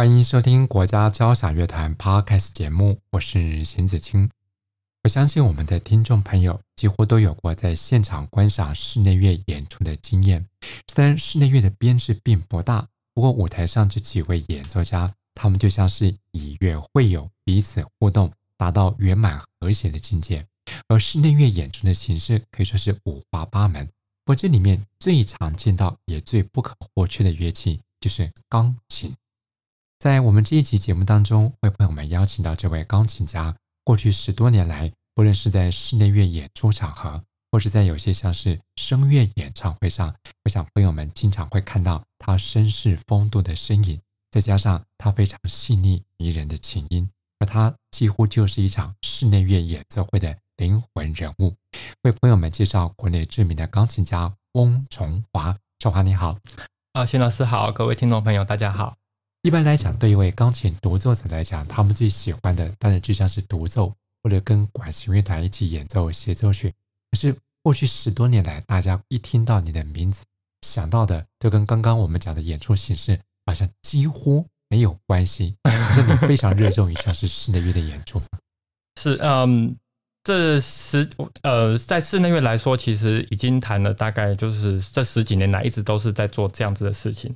欢迎收听国家交响乐团 Podcast 节目，我是邢子清。我相信我们的听众朋友几乎都有过在现场观赏室内乐演出的经验。虽然室内乐的编制并不大，不过舞台上这几位演奏家。他们就像是以乐会友，彼此互动，达到圆满和谐的境界。而室内乐演出的形式可以说是五花八门，不过这里面最常见到也最不可或缺的乐器就是钢琴。在我们这一集节目当中，为朋友们邀请到这位钢琴家，过去十多年来，不论是在室内乐演出场合，或是在有些像是声乐演唱会上，我想朋友们经常会看到他绅士风度的身影。再加上他非常细腻迷人的琴音，而他几乎就是一场室内乐演奏会的灵魂人物。为朋友们介绍国内知名的钢琴家翁崇华，崇华你好，啊，邢老师好，各位听众朋友大家好。一般来讲，对一位钢琴独奏者来讲，他们最喜欢的当然就像是独奏，或者跟管弦乐团一起演奏协奏曲。可是过去十多年来，大家一听到你的名字，想到的都跟刚刚我们讲的演出形式。好像几乎没有关系，可是你非常热衷于像是室内乐的演出。是，嗯，这十呃，在室内乐来说，其实已经谈了大概就是这十几年来一直都是在做这样子的事情。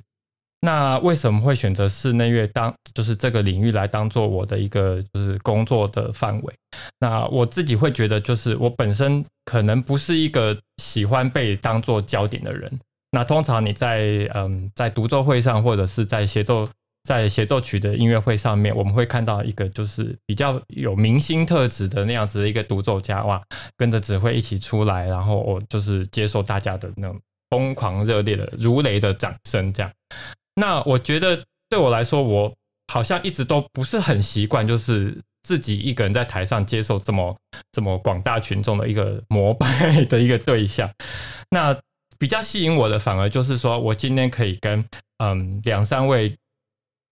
那为什么会选择室内乐当就是这个领域来当做我的一个就是工作的范围？那我自己会觉得，就是我本身可能不是一个喜欢被当做焦点的人。那通常你在嗯，在独奏会上，或者是在协奏在协奏曲的音乐会上面，我们会看到一个就是比较有明星特质的那样子的一个独奏家哇，跟着指挥一起出来，然后我就是接受大家的那种疯狂热烈的如雷的掌声这样。那我觉得对我来说，我好像一直都不是很习惯，就是自己一个人在台上接受这么这么广大群众的一个膜拜的一个对象。那比较吸引我的，反而就是说我今天可以跟嗯两三位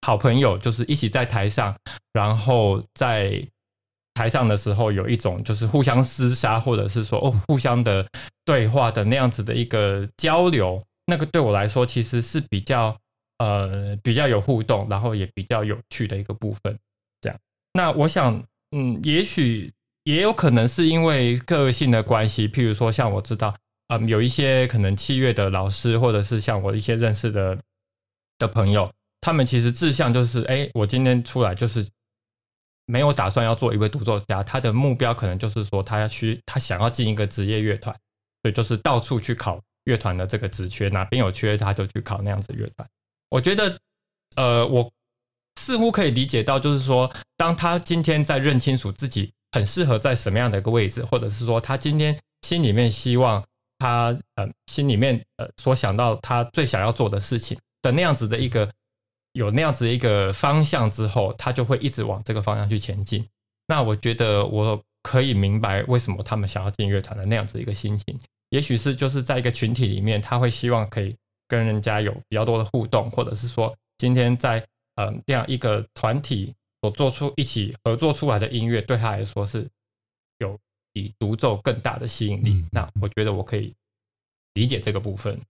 好朋友，就是一起在台上，然后在台上的时候有一种就是互相厮杀，或者是说哦互相的对话的那样子的一个交流，那个对我来说其实是比较呃比较有互动，然后也比较有趣的一个部分。这样，那我想嗯，也许也有可能是因为个性的关系，譬如说像我知道。嗯，有一些可能器乐的老师，或者是像我一些认识的的朋友，他们其实志向就是，哎，我今天出来就是没有打算要做一位独奏家，他的目标可能就是说，他要去，他想要进一个职业乐团，所以就是到处去考乐团的这个职缺，哪边有缺他就去考那样子乐团。我觉得，呃，我似乎可以理解到，就是说，当他今天在认清楚自己很适合在什么样的一个位置，或者是说他今天心里面希望。他呃心里面呃所想到他最想要做的事情的那样子的一个有那样子的一个方向之后，他就会一直往这个方向去前进。那我觉得我可以明白为什么他们想要进乐团的那样子一个心情，也许是就是在一个群体里面，他会希望可以跟人家有比较多的互动，或者是说今天在呃这样一个团体所做出一起合作出来的音乐，对他来说是有。比独奏更大的吸引力，嗯，那我觉得我可以理解这个部分。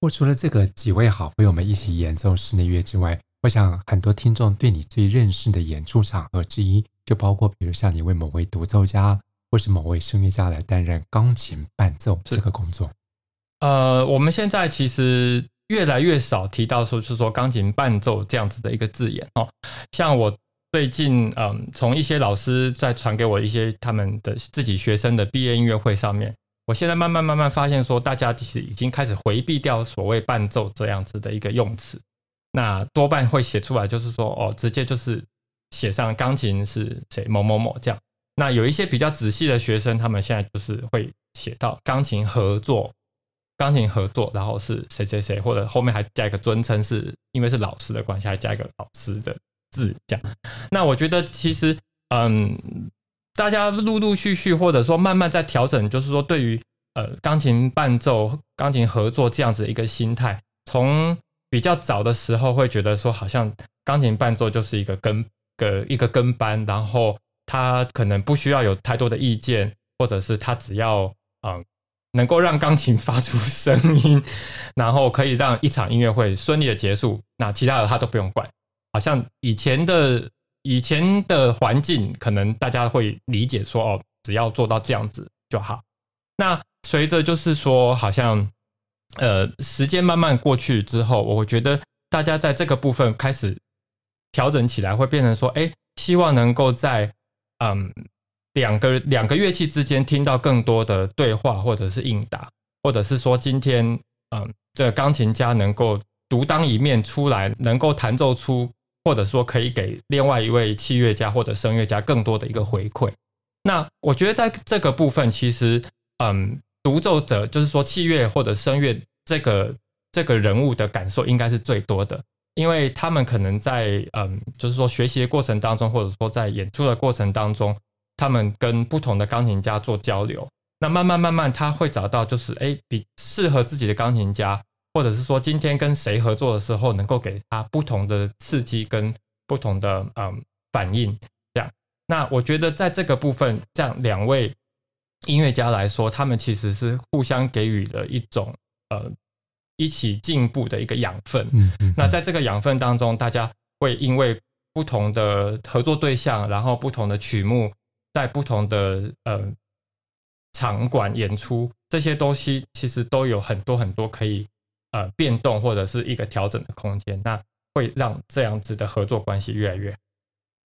我除了这个几位好朋友们一起演奏室内乐之外，我想很多听众对你最认识的演出场合之一，就包括比如像你为某位独奏家或是某位声乐家来担任钢琴伴奏这个工作。呃，我们现在其实越来越少提到说，就是说钢琴伴奏这样子的一个字眼哦，像我。最近，嗯，从一些老师在传给我一些他们的自己学生的毕业音乐会上面，我现在慢慢慢慢发现说，大家其实已经开始回避掉所谓伴奏这样子的一个用词，那多半会写出来就是说，哦，直接就是写上钢琴是谁某某某这样。那有一些比较仔细的学生，他们现在就是会写到钢琴合作，钢琴合作，然后是谁谁谁，或者后面还加一个尊称，是因为是老师的关系，还加一个老师的。字这样，那我觉得其实，嗯，大家陆陆续续或者说慢慢在调整，就是说对于呃钢琴伴奏、钢琴合作这样子一个心态，从比较早的时候会觉得说，好像钢琴伴奏就是一个跟个一个跟班，然后他可能不需要有太多的意见，或者是他只要嗯。能够让钢琴发出声音，然后可以让一场音乐会顺利的结束，那其他的他都不用管。好像以前的以前的环境，可能大家会理解说，哦，只要做到这样子就好。那随着就是说，好像呃时间慢慢过去之后，我觉得大家在这个部分开始调整起来，会变成说，哎，希望能够在嗯。两个两个乐器之间听到更多的对话，或者是应答，或者是说今天，嗯，这个钢琴家能够独当一面出来，能够弹奏出，或者说可以给另外一位器乐家或者声乐家更多的一个回馈。那我觉得在这个部分，其实，嗯，独奏者就是说器乐或者声乐这个这个人物的感受应该是最多的，因为他们可能在嗯，就是说学习的过程当中，或者说在演出的过程当中。他们跟不同的钢琴家做交流，那慢慢慢慢他会找到就是哎，比适合自己的钢琴家，或者是说今天跟谁合作的时候，能够给他不同的刺激跟不同的嗯反应。这样，那我觉得在这个部分，这样两位音乐家来说，他们其实是互相给予了一种呃一起进步的一个养分。嗯嗯。那在这个养分当中，大家会因为不同的合作对象，然后不同的曲目。在不同的呃场馆演出，这些东西其实都有很多很多可以呃变动或者是一个调整的空间，那会让这样子的合作关系越来越。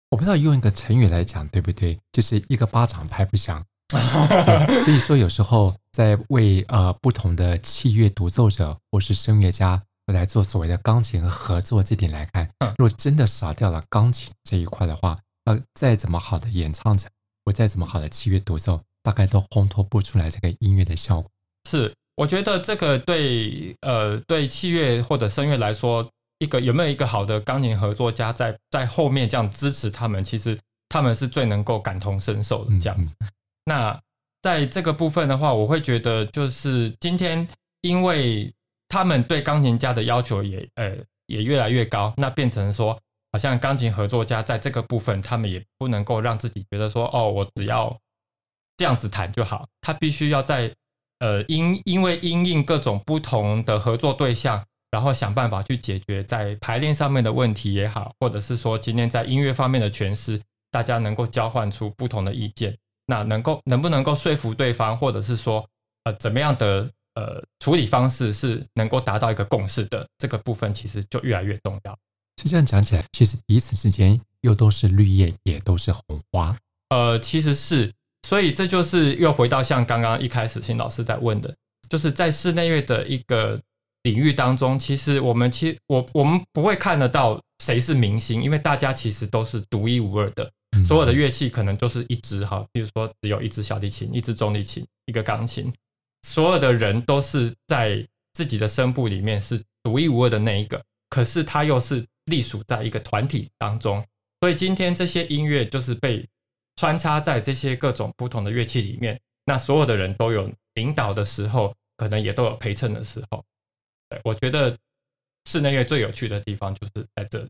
我不知道用一个成语来讲对不对，就是一个巴掌拍不响。所以说有时候在为呃不同的器乐独奏者或是声乐家来做所谓的钢琴合作这点来看，如果真的少掉了钢琴这一块的话，呃再怎么好的演唱者。我再怎么好的器乐独奏，大概都烘托不出来这个音乐的效果。是，我觉得这个对呃对器乐或者声乐来说，一个有没有一个好的钢琴合作家在在后面这样支持他们，其实他们是最能够感同身受的这样子。嗯嗯。那在这个部分的话，我会觉得就是今天，因为他们对钢琴家的要求也呃也越来越高，那变成说。好像钢琴合作家在这个部分，他们也不能够让自己觉得说，哦，我只要这样子弹就好。他必须要在呃因因为因应各种不同的合作对象，然后想办法去解决在排练上面的问题也好，或者是说今天在音乐方面的诠释，大家能够交换出不同的意见。那能够能不能够说服对方，或者是说呃怎么样的呃处理方式是能够达到一个共识的，这个部分其实就越来越重要。就这样讲起来，其实彼此之间又都是绿叶，也都是红花。呃，其实是，所以这就是又回到像刚刚一开始新老师在问的，就是在室内乐的一个领域当中，其实我们其实我我们不会看得到谁是明星，因为大家其实都是独一无二的，所有的乐器可能就是一支哈，比如说只有一支小提琴、一支中提琴、一个钢琴，所有的人都是在自己的声部里面是独一无二的那一个，可是他又是。隶属在一个团体当中，所以今天这些音乐就是被穿插在这些各种不同的乐器里面。那所有的人都有领导的时候，可能也都有陪衬的时候。对，我觉得室内乐最有趣的地方就是在这里。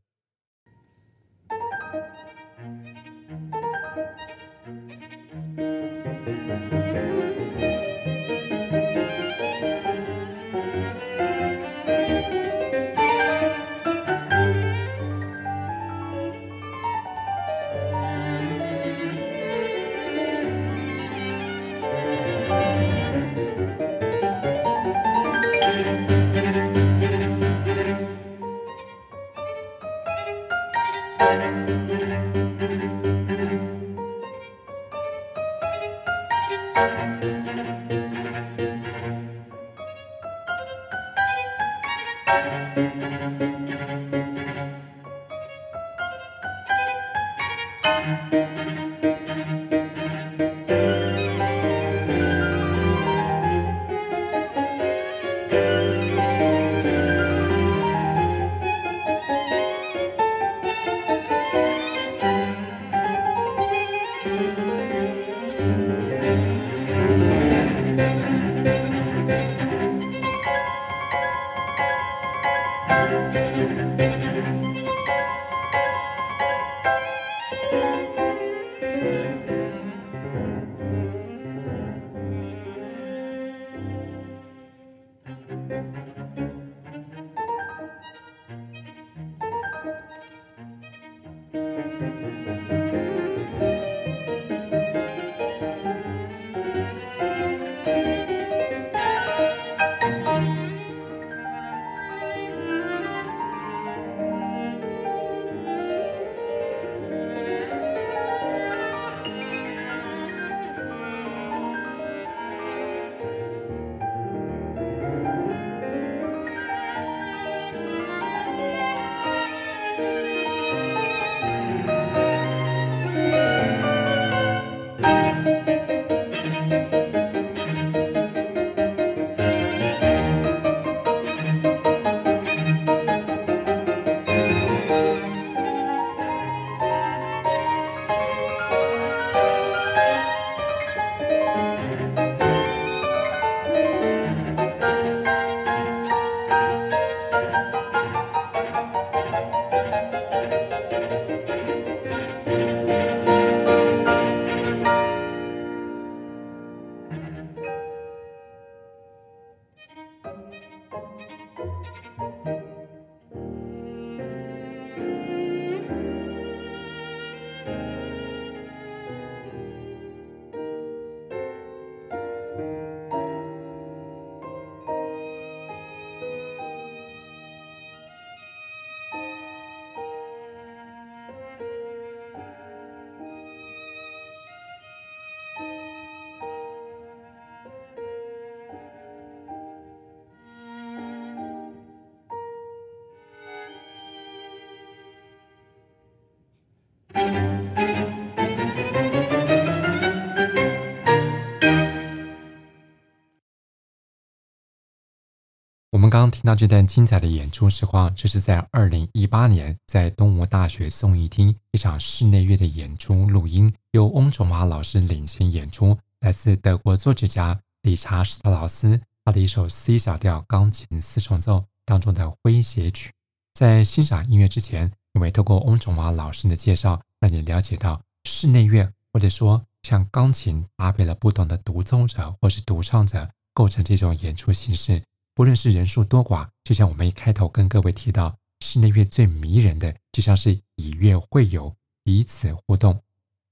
听到这段精彩的演出实况，这是在二零一八年在东吴大学颂艺厅一场室内乐的演出录音，由翁崇华老师领衔演出，来自德国作曲家理查施特劳斯他的一首 C 小调钢琴四重奏当中的诙谐曲。在欣赏音乐之前，我们也透过翁崇华老师的介绍，让你了解到室内乐或者说像钢琴搭配了不同的独奏者或是独唱者，构成这种演出形式。不论是人数多寡，就像我们一开头跟各位提到，室内乐最迷人的，就像是以乐会友，彼此互动。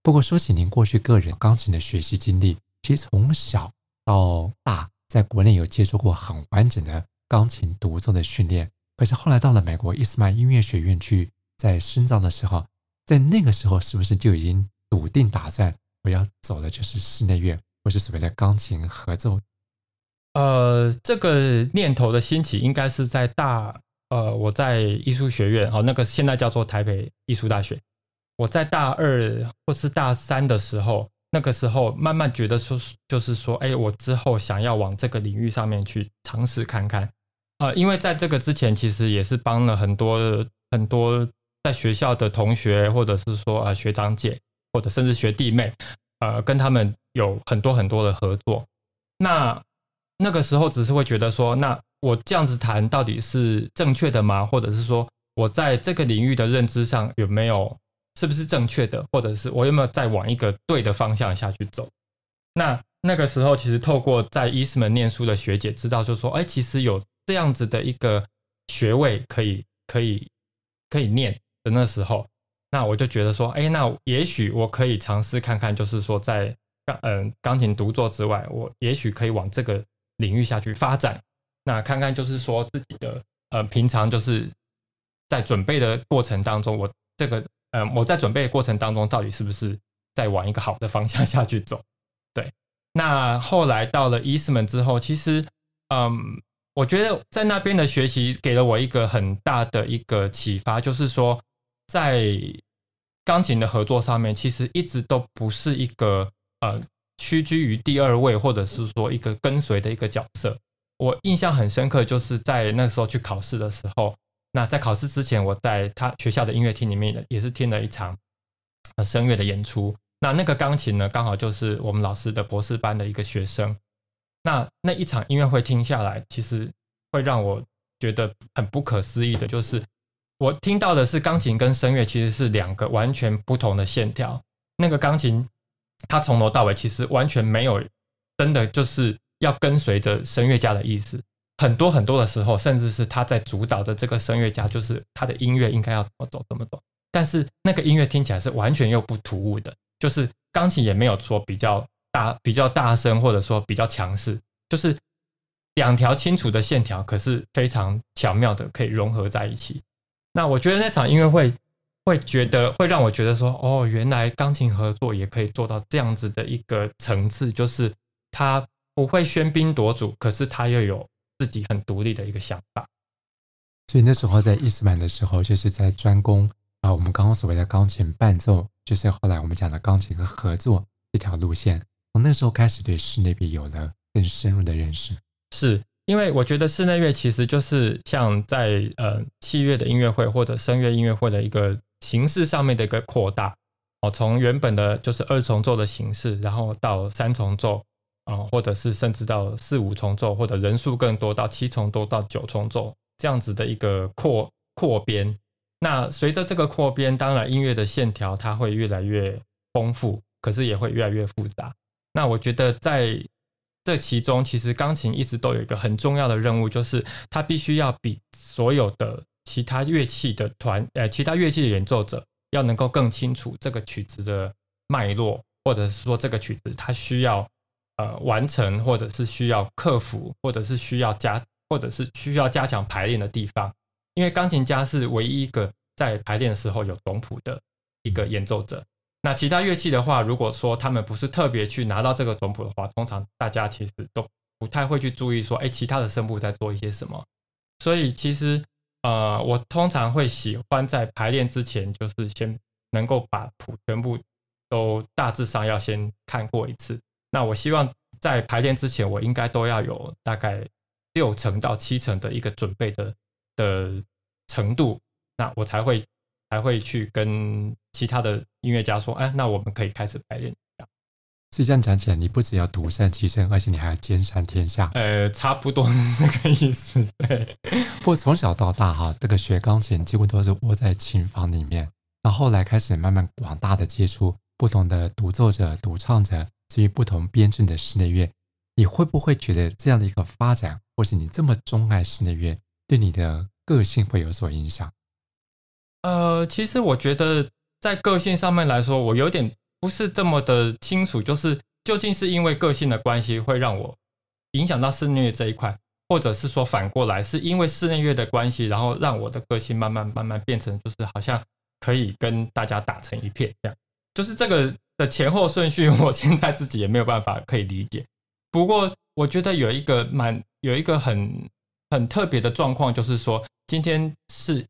不过说起您过去个人钢琴的学习经历，其实从小到大，在国内有接受过很完整的钢琴独奏的训练。可是后来到了美国伊斯曼音乐学院去在深造的时候，在那个时候是不是就已经笃定打算我要走的就是室内乐，或是所谓的钢琴合奏？呃，这个念头的兴起应该是在大呃，我在艺术学院哦，那个现在叫做台北艺术大学。我在大二或是大三的时候，那个时候慢慢觉得说，就是说，哎，我之后想要往这个领域上面去尝试看看。呃，因为在这个之前，其实也是帮了很多很多在学校的同学，或者是说呃学长姐，或者甚至学弟妹，呃，跟他们有很多很多的合作。那那个时候只是会觉得说，那我这样子弹到底是正确的吗？或者是说我在这个领域的认知上有没有是不是正确的？或者是我有没有在往一个对的方向下去走？那那个时候其实透过在伊斯门念书的学姐知道，就说，哎，其实有这样子的一个学位可以可以可以念的那时候，那我就觉得说，哎，那也许我可以尝试看看，就是说在钢嗯钢琴独奏之外，我也许可以往这个。领域下去发展，那看看就是说自己的呃，平常就是在准备的过程当中，我这个呃，我在准备的过程当中，到底是不是在往一个好的方向下去走？对。那后来到了伊斯门之后，其实嗯，我觉得在那边的学习给了我一个很大的一个启发，就是说在钢琴的合作上面，其实一直都不是一个呃。屈居于第二位，或者是说一个跟随的一个角色。我印象很深刻，就是在那时候去考试的时候，那在考试之前，我在他学校的音乐厅里面也是听了一场声乐的演出。那那个钢琴呢，刚好就是我们老师的博士班的一个学生。那那一场音乐会听下来，其实会让我觉得很不可思议的，就是我听到的是钢琴跟声乐其实是两个完全不同的线条。那个钢琴他从头到尾其实完全没有真的就是要跟随着声乐家的意思。很多很多的时候，甚至是他在主导的这个声乐家，就是他的音乐应该要怎么走怎么走。但是那个音乐听起来是完全又不突兀的，就是钢琴也没有说比较大、比较大声，或者说比较强势，就是。两条清楚的线条，可是非常巧妙的可以融合在一起。那我觉得那场音乐会会觉得会让我觉得说，哦，原来钢琴合作也可以做到这样子的一个层次，就是他不会喧宾夺主，可是他又有自己很独立的一个想法。所以那时候在伊斯曼的时候，就是在专攻啊，我们刚刚所谓的钢琴伴奏，就是后来我们讲的钢琴和合作这条路线。从那时候开始，对室内乐有了更深入的认识。是因为我觉得室内乐其实就是像在呃器乐的音乐会或者声乐音乐会的一个形式上面的一个扩大哦，从原本的就是二重奏的形式，然后到三重奏啊，或者是甚至到四五重奏，或者人数更多到七重奏到九重奏这样子的一个扩扩编。那随着这个扩编，当然音乐的线条它会越来越丰富，可是也会越来越复杂。那我觉得在这其中，其实钢琴一直都有一个很重要的任务，就是它必须要比所有的其他乐器的团，呃，其他乐器的演奏者要能够更清楚这个曲子的脉络，或者是说这个曲子它需要呃完成，或者是需要克服，或者是需要加，或者是需要加强排练的地方。因为钢琴家是唯一一个在排练的时候有总谱的一个演奏者。那其他乐器的话，如果说他们不是特别去拿到这个总谱的话，通常大家其实都不太会去注意说，哎，其他的声部在做一些什么。所以其实，呃，我通常会喜欢在排练之前，就是先能够把谱全部都大致上要先看过一次。那我希望在排练之前，我应该都要有大概六成到七成的一个准备的的程度，那我才会。才会去跟其他的音乐家说，哎，那我们可以开始排练。所以这样讲起来，你不只要独善其身，而且你还要兼善天下。呃，差不多是这个意思。对。不过从小到大哈，这个学钢琴几乎都是窝在琴房里面，然后后来开始慢慢广大的接触不同的独奏者、独唱者，至于不同编制的室内乐，你会不会觉得这样的一个发展，或是你这么钟爱室内乐，对你的个性会有所影响？呃，其实我觉得在个性上面来说，我有点不是这么的清楚，就是究竟是因为个性的关系会让我影响到室内乐这一块，或者是说反过来是因为室内乐的关系，然后让我的个性慢慢慢慢变成就是好像可以跟大家打成一片这样，就是这个的前后顺序，我现在自己也没有办法可以理解。不过我觉得有一个蛮有一个很很特别的状况，就是说今天是。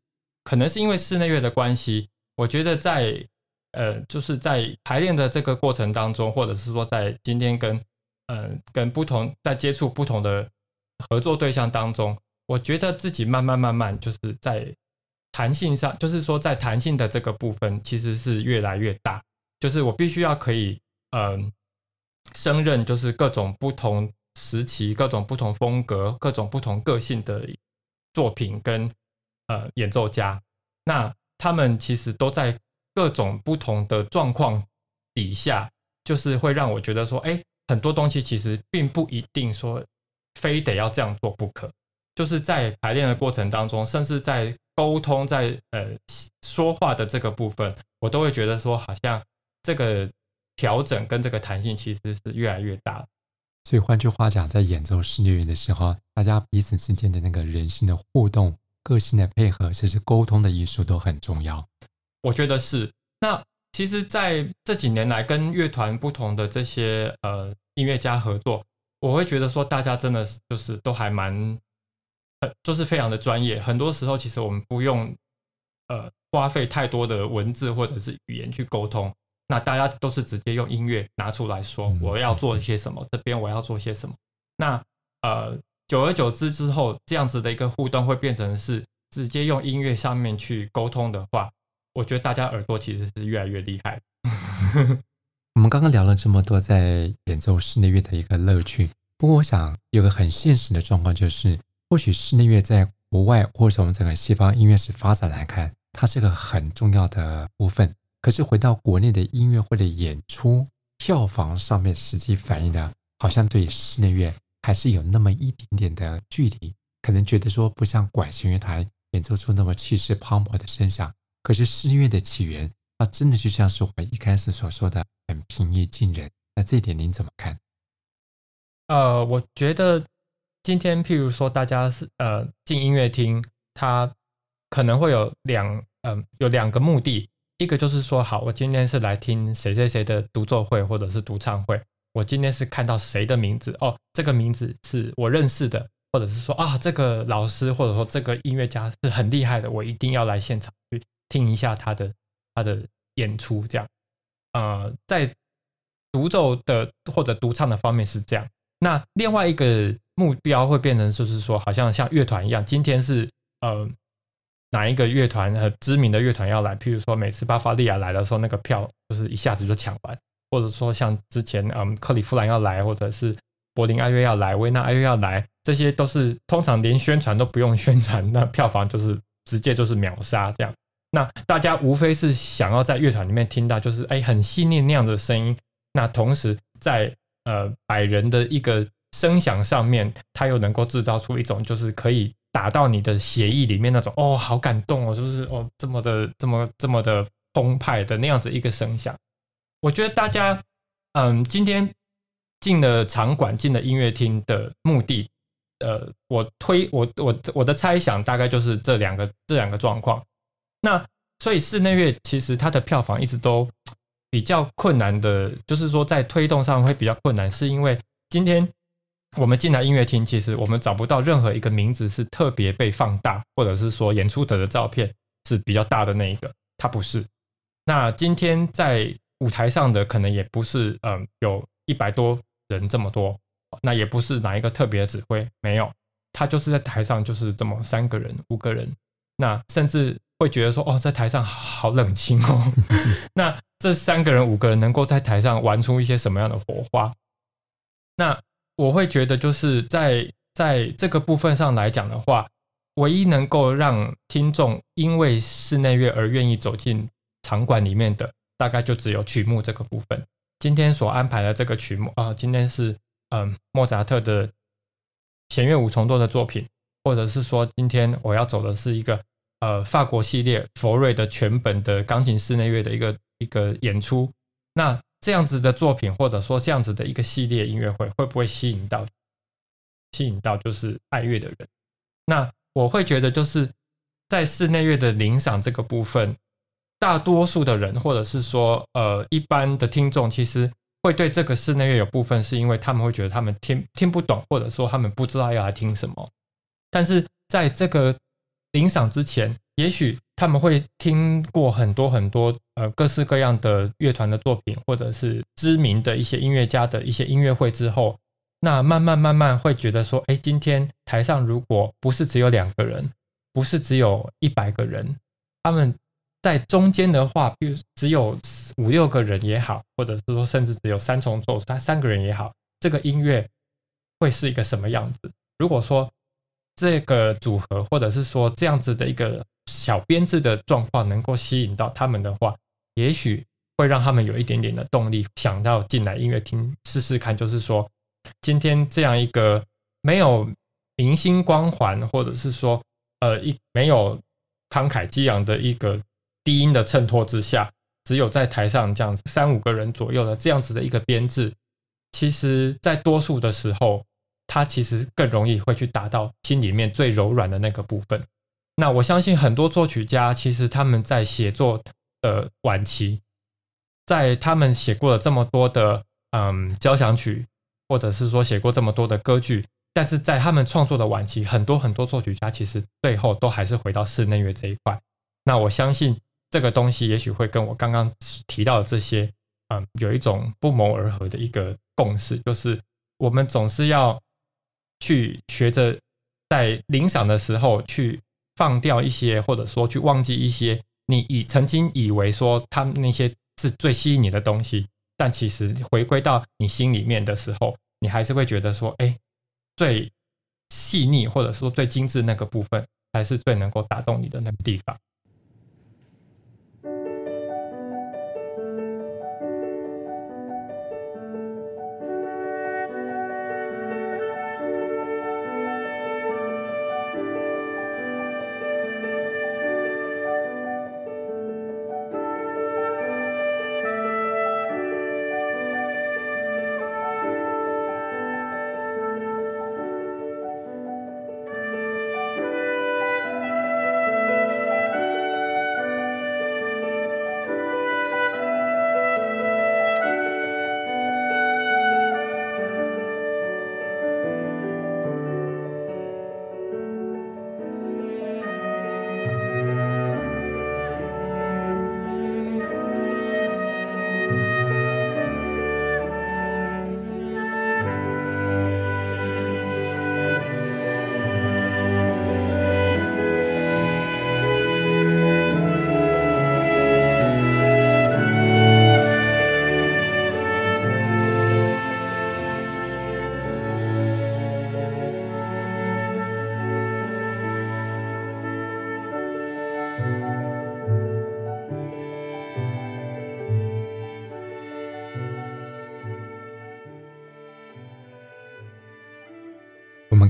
可能是因为室内乐的关系，我觉得在呃，就是在排练的这个过程当中，或者是说在今天跟呃跟不同在接触不同的合作对象当中，我觉得自己慢慢慢慢就是在弹性上，就是说在弹性的这个部分其实是越来越大，就是我必须要可以嗯、呃、胜任就是各种不同时期、各种不同风格、各种不同个性的作品跟。呃，演奏家，那他们其实都在各种不同的状况底下，就是会让我觉得说，哎，很多东西其实并不一定说非得要这样做不可。就是在排练的过程当中，甚至在沟通、在呃说话的这个部分，我都会觉得说，好像这个调整跟这个弹性其实是越来越大。所以换句话讲，在演奏室内乐的时候，大家彼此之间的那个人性的互动。个性的配合，其实沟通的艺术都很重要。我觉得是。那其实，在这几年来，跟乐团不同的这些呃音乐家合作，我会觉得说，大家真的是就是都还蛮，呃，就是非常的专业。很多时候，其实我们不用呃花费太多的文字或者是语言去沟通，那大家都是直接用音乐拿出来说，我要做一些什么，嗯、这边我要做些什么。那呃。久而久之之后，这样子的一个互动会变成是直接用音乐上面去沟通的话，我觉得大家耳朵其实是越来越厉害。我们刚刚聊了这么多在演奏室内乐的一个乐趣，不过我想有个很现实的状况就是，或许室内乐在国外或者从整个西方音乐史发展来看，它是个很重要的部分。可是回到国内的音乐会的演出，票房上面实际反映的，好像对室内乐还是有那么一点点的距离。可能觉得说不像管弦乐团演奏出那么气势磅礴的声响。可是室内乐的起源，它真的就像是我们一开始所说的，很平易近人。那这一点您怎么看？呃，我觉得今天譬如说大家是呃进音乐厅，它可能会有两嗯、呃、有两个目的，一个就是说好，我今天是来听谁谁谁的独奏会或者是独唱会，我今天是看到谁的名字哦，这个名字是我认识的，或者是说啊这个老师或者说这个音乐家是很厉害的，我一定要来现场去听一下他的他的演出，这样，呃，在独奏的或者独唱的方面是这样。那另外一个目标会变成就是说，好像像乐团一样，今天是呃哪一个乐团和知名的乐团要来，譬如说每次巴伐利亚来的时候，那个票就是一下子就抢完，或者说像之前嗯克里夫兰要来，或者是柏林爱乐要来，维纳爱乐要来，这些都是通常连宣传都不用宣传，那票房就是直接就是秒杀这样。那大家无非是想要在乐团里面听到就是哎很细腻那样的声音，那同时在呃百人的一个声响上面，它又能够制造出一种就是可以打到你的血液里面那种哦好感动哦，就是哦这么的这么这么的澎湃的那样子一个声响。我觉得大家嗯今天进了场馆进了音乐厅的目的，呃我推我我我的猜想大概就是这两个这两个状况。那所以室内乐其实它的票房一直都比较困难的，就是说在推动上会比较困难，是因为今天我们进来音乐厅，其实我们找不到任何一个名字是特别被放大，或者是说演出者的照片是比较大的那一个，它不是。那今天在舞台上的可能也不是，嗯，有一百多人这么多，那也不是哪一个特别指挥，没有，他就是在台上就是这么三个人、五个人，那甚至。会觉得说哦，在台上好冷清哦。那这三个人、五个人能够在台上玩出一些什么样的火花？那我会觉得，就是在在这个部分上来讲的话，唯一能够让听众因为室内乐而愿意走进场馆里面的，大概就只有曲目这个部分。今天所安排的这个曲目啊，今天是嗯莫扎特的弦乐五重奏的作品，或者是说今天我要走的是一个。呃，法国系列佛瑞的全本的钢琴室内乐的一个一个演出，那这样子的作品，或者说这样子的一个系列音乐会，会不会吸引到吸引到就是爱乐的人？那我会觉得，就是在室内乐的聆赏这个部分，大多数的人，或者是说呃一般的听众，其实会对这个室内乐有部分是因为他们会觉得他们听听不懂，或者说他们不知道要来听什么，但是在这个。聆赏之前，也许他们会听过很多很多呃各式各样的乐团的作品，或者是知名的一些音乐家的一些音乐会之后，那慢慢慢慢会觉得说，哎，今天台上如果不是只有两个人，不是只有一百个人，他们在中间的话，比如只有五六个人也好，或者是说甚至只有三重奏，他三个人也好，这个音乐会是一个什么样子？如果说。这个组合，或者是说这样子的一个小编制的状况，能够吸引到他们的话，也许会让他们有一点点的动力，想到进来音乐厅试试看。就是说，今天这样一个没有明星光环，或者是说呃一没有慷慨激昂的一个低音的衬托之下，只有在台上这样子三五个人左右的这样子的一个编制，其实在多数的时候。他其实更容易会去达到心里面最柔软的那个部分。那我相信很多作曲家，其实他们在写作的晚期，在他们写过了这么多的嗯交响曲，或者是说写过这么多的歌剧，但是在他们创作的晚期，很多很多作曲家其实最后都还是回到室内乐这一块。那我相信这个东西也许会跟我刚刚提到的这些嗯有一种不谋而合的一个共识，就是我们总是要。去学着在聆赏的时候去放掉一些，或者说去忘记一些你以曾经以为说他们那些是最吸引你的东西，但其实回归到你心里面的时候，你还是会觉得说，哎，最细腻或者说最精致那个部分，才是最能够打动你的那个地方。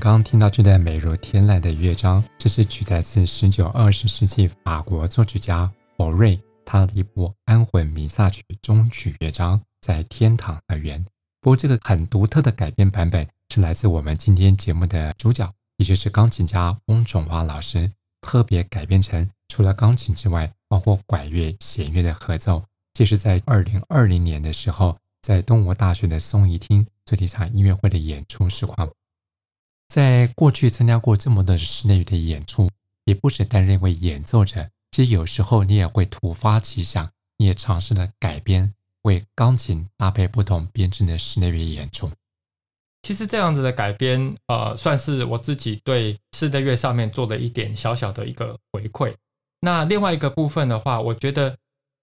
刚听到这段美如天籁的乐章，这是取材自十九、二十世纪法国作曲家博瑞他的一部安魂弥撒曲终曲乐章，在天堂乐园。不过，这个很独特的改编版本是来自我们今天节目的主角，也就是钢琴家翁仲华老师特别改编成除了钢琴之外，包括管乐、弦乐的合奏。这是在二零二零年的时候，在东吴大学的松仪厅做一场音乐会的演出实况。在过去参加过这么多室内乐的演出，也不止担任一位演奏者，其实有时候你也会突发奇想，你也尝试了改编，为钢琴搭配不同编制的室内乐演出。其实这样子的改编，呃，算是我自己对室内乐上面做的一点小小的一个回馈。那另外一个部分的话，我觉得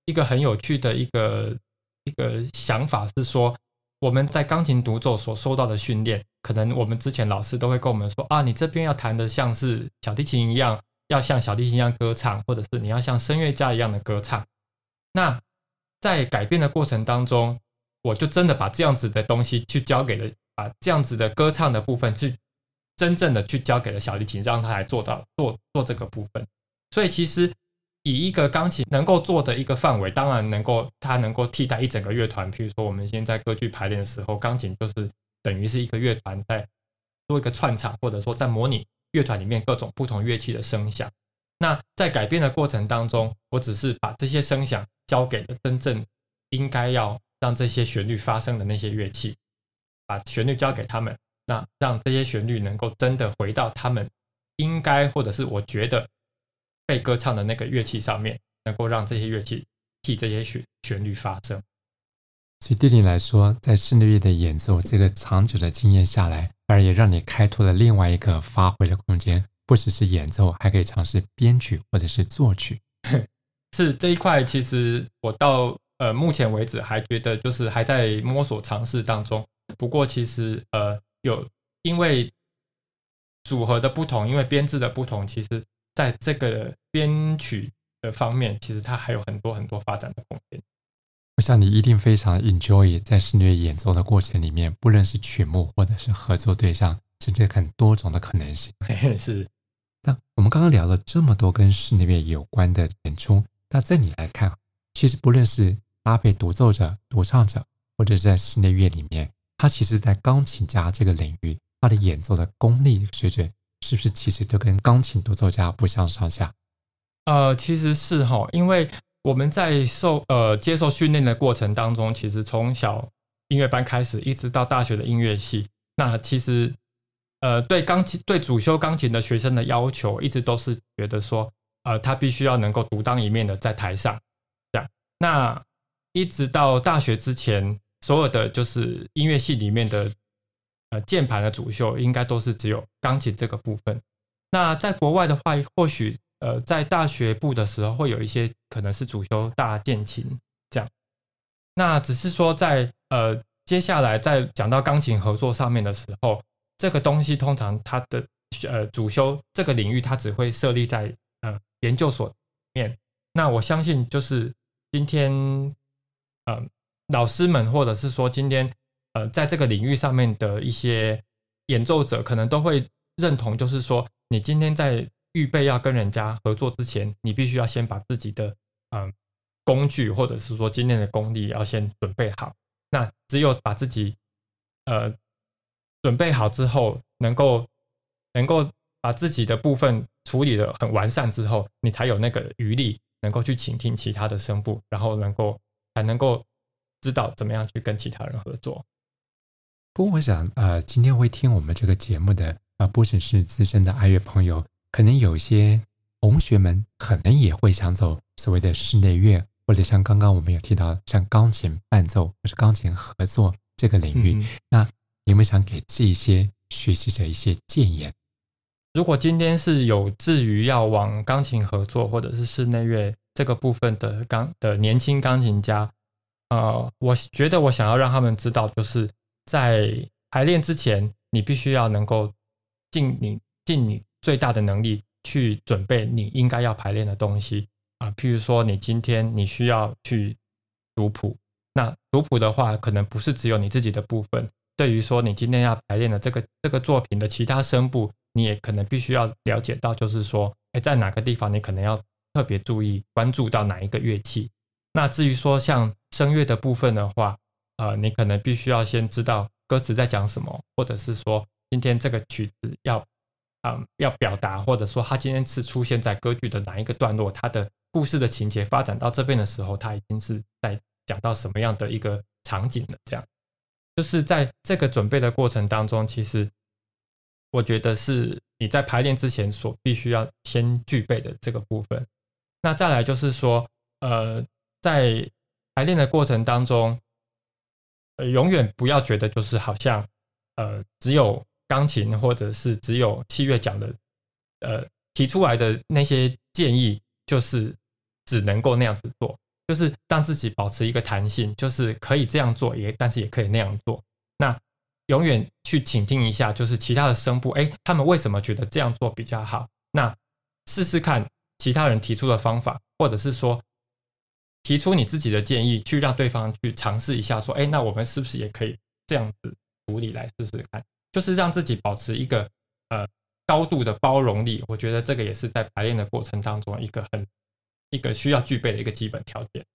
一个很有趣的一个一个想法是说，我们在钢琴独奏所受到的训练。可能我们之前老师都会跟我们说啊，你这边要弹的像是小提琴一样，要像小提琴一样歌唱，或者是你要像声乐家一样的歌唱。那在改变的过程当中，我就真的把这样子的东西去交给了，把这样子的歌唱的部分去真正的去交给了小提琴，让他来做到做做这个部分。所以其实以一个钢琴能够做的一个范围，当然能够它能够替代一整个乐团。比如说我们现在歌剧排练的时候，钢琴就是。等于是一个乐团在做一个串场，或者说在模拟乐团里面各种不同乐器的声响。那在改变的过程当中，我只是把这些声响交给了真正应该要让这些旋律发生的那些乐器，把旋律交给他们，那让这些旋律能够真的回到他们应该或者是我觉得被歌唱的那个乐器上面，能够让这些乐器替这些旋旋律发声。所以对你来说，在室内乐的演奏这个长久的经验下来，反而也让你开拓了另外一个发挥的空间，不只是演奏，还可以尝试编曲或者是作曲。是这一块，其实我到呃目前为止还觉得就是还在摸索尝试当中。不过其实呃有因为组合的不同，因为编制的不同，其实在这个编曲的方面，其实它还有很多很多发展的空间。我想你一定非常 enjoy 在室内演奏的过程里面，不论是曲目或者是合作对象，甚至很多种的可能性。是。那我们刚刚聊了这么多跟室内乐有关的演出，那在你来看，其实不论是搭配独奏者、独唱者，或者是在室内乐里面，他其实，在钢琴家这个领域，他的演奏的功力水准，是不是其实都跟钢琴独奏家不相上下？呃，其实是哈，因为。我们在受呃接受训练的过程当中，其实从小音乐班开始，一直到大学的音乐系，那其实呃对钢琴对主修钢琴的学生的要求，一直都是觉得说，呃他必须要能够独当一面的在台上这样。那一直到大学之前，所有的就是音乐系里面的呃键盘的主修，应该都是只有钢琴这个部分。那在国外的话，或许。呃，在大学部的时候，会有一些可能是主修大键琴这样。那只是说在，呃接下来在讲到钢琴合作上面的时候，这个东西通常它的呃主修这个领域，它只会设立在呃研究所里面。那我相信，就是今天呃老师们，或者是说今天呃在这个领域上面的一些演奏者，可能都会认同，就是说你今天在预备要跟人家合作之前，你必须要先把自己的嗯、工具，或者是说今天的功力要先准备好。那只有把自己呃准备好之后，能够能够把自己的部分处理的很完善之后，你才有那个余力，能够去倾听其他的声部，然后能够才能够知道怎么样去跟其他人合作。不过，我想，呃，今天会听我们这个节目的，呃，不只是资深的爱乐朋友，可能有些同学们可能也会想走所谓的室内乐，或者像刚刚我们有提到像钢琴伴奏或是钢琴合作这个领域，嗯、那你们想给这些学习者一些建言？如果今天是有志于要往钢琴合作或者是室内乐这个部分的钢的年轻钢琴家，呃，我觉得我想要让他们知道，就是在排练之前，你必须要能够尽你尽你最大的能力去准备你应该要排练的东西啊，譬如说你今天你需要去读谱，那读谱的话，可能不是只有你自己的部分，对于说你今天要排练的这个这个作品的其他声部。你也可能必须要了解到，就是说，哎，在哪个地方你可能要特别注意关注到哪一个乐器。那至于说像声乐的部分的话，呃，你可能必须要先知道歌词在讲什么，或者是说今天这个曲子要，嗯、要表达，或者说它今天是出现在歌剧的哪一个段落，它的故事的情节发展到这边的时候，它已经是在讲到什么样的一个场景了。这样，就是在这个准备的过程当中，其实。我觉得是你在排练之前所必须要先具备的这个部分。那再来就是说，呃，在排练的过程当中，呃，永远不要觉得就是好像，呃，只有钢琴或者是只有器乐讲的，呃，提出来的那些建议就是只能够那样子做，就是让自己保持一个弹性，就是可以这样做，也但是也可以那样做。那永远去倾听一下，就是其他的声部，哎，他们为什么觉得这样做比较好？那试试看其他人提出的方法，或者是说提出你自己的建议，去让对方去尝试一下，说，哎，那我们是不是也可以这样子处理来试试看？就是让自己保持一个呃高度的包容力。我觉得这个也是在排练的过程当中一个很一个需要具备的一个基本条件。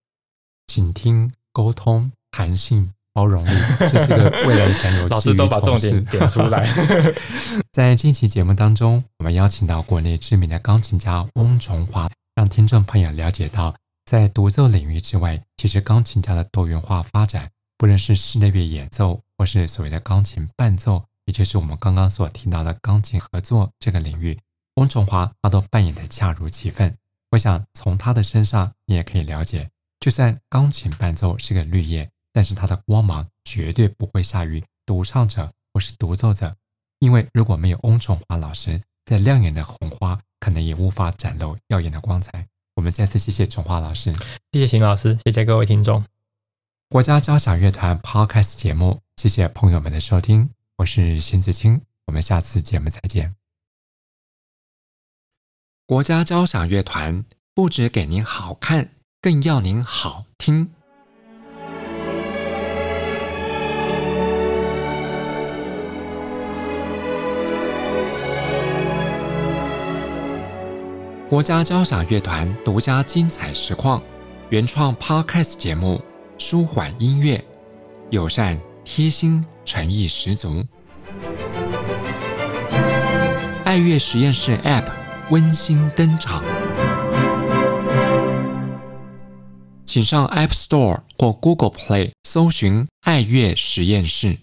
倾听、沟通、弹性。包容力，这是个未来想有。老师都把重点点出来。在这期节目当中，我们邀请到国内知名的钢琴家翁崇华，让听众朋友了解到，在独奏领域之外，其实钢琴家的多元化发展，不论是室内乐演奏，或是所谓的钢琴伴奏，也就是我们刚刚所提到的钢琴合作这个领域，翁崇华他都扮演的恰如其分。我想从他的身上，你也可以了解，就算钢琴伴奏是个绿叶。但是它的光芒绝对不会下于独唱者或是独奏者，因为如果没有翁崇华老师，再亮眼的红花可能也无法展露耀眼的光彩。我们再次谢谢崇华老师，谢谢邢老师，谢谢各位听众。国家交响乐团 Podcast 节目，谢谢朋友们的收听，我是邢子清，我们下次节目再见。国家交响乐团不只给您好看，更要您好听。国家交响乐团独家精彩实况，原创 Podcast 节目，舒缓音乐，友善贴心，诚意十足。爱乐实验室 App 温馨登场，请上 App Store 或 Google Play 搜寻“爱乐实验室”。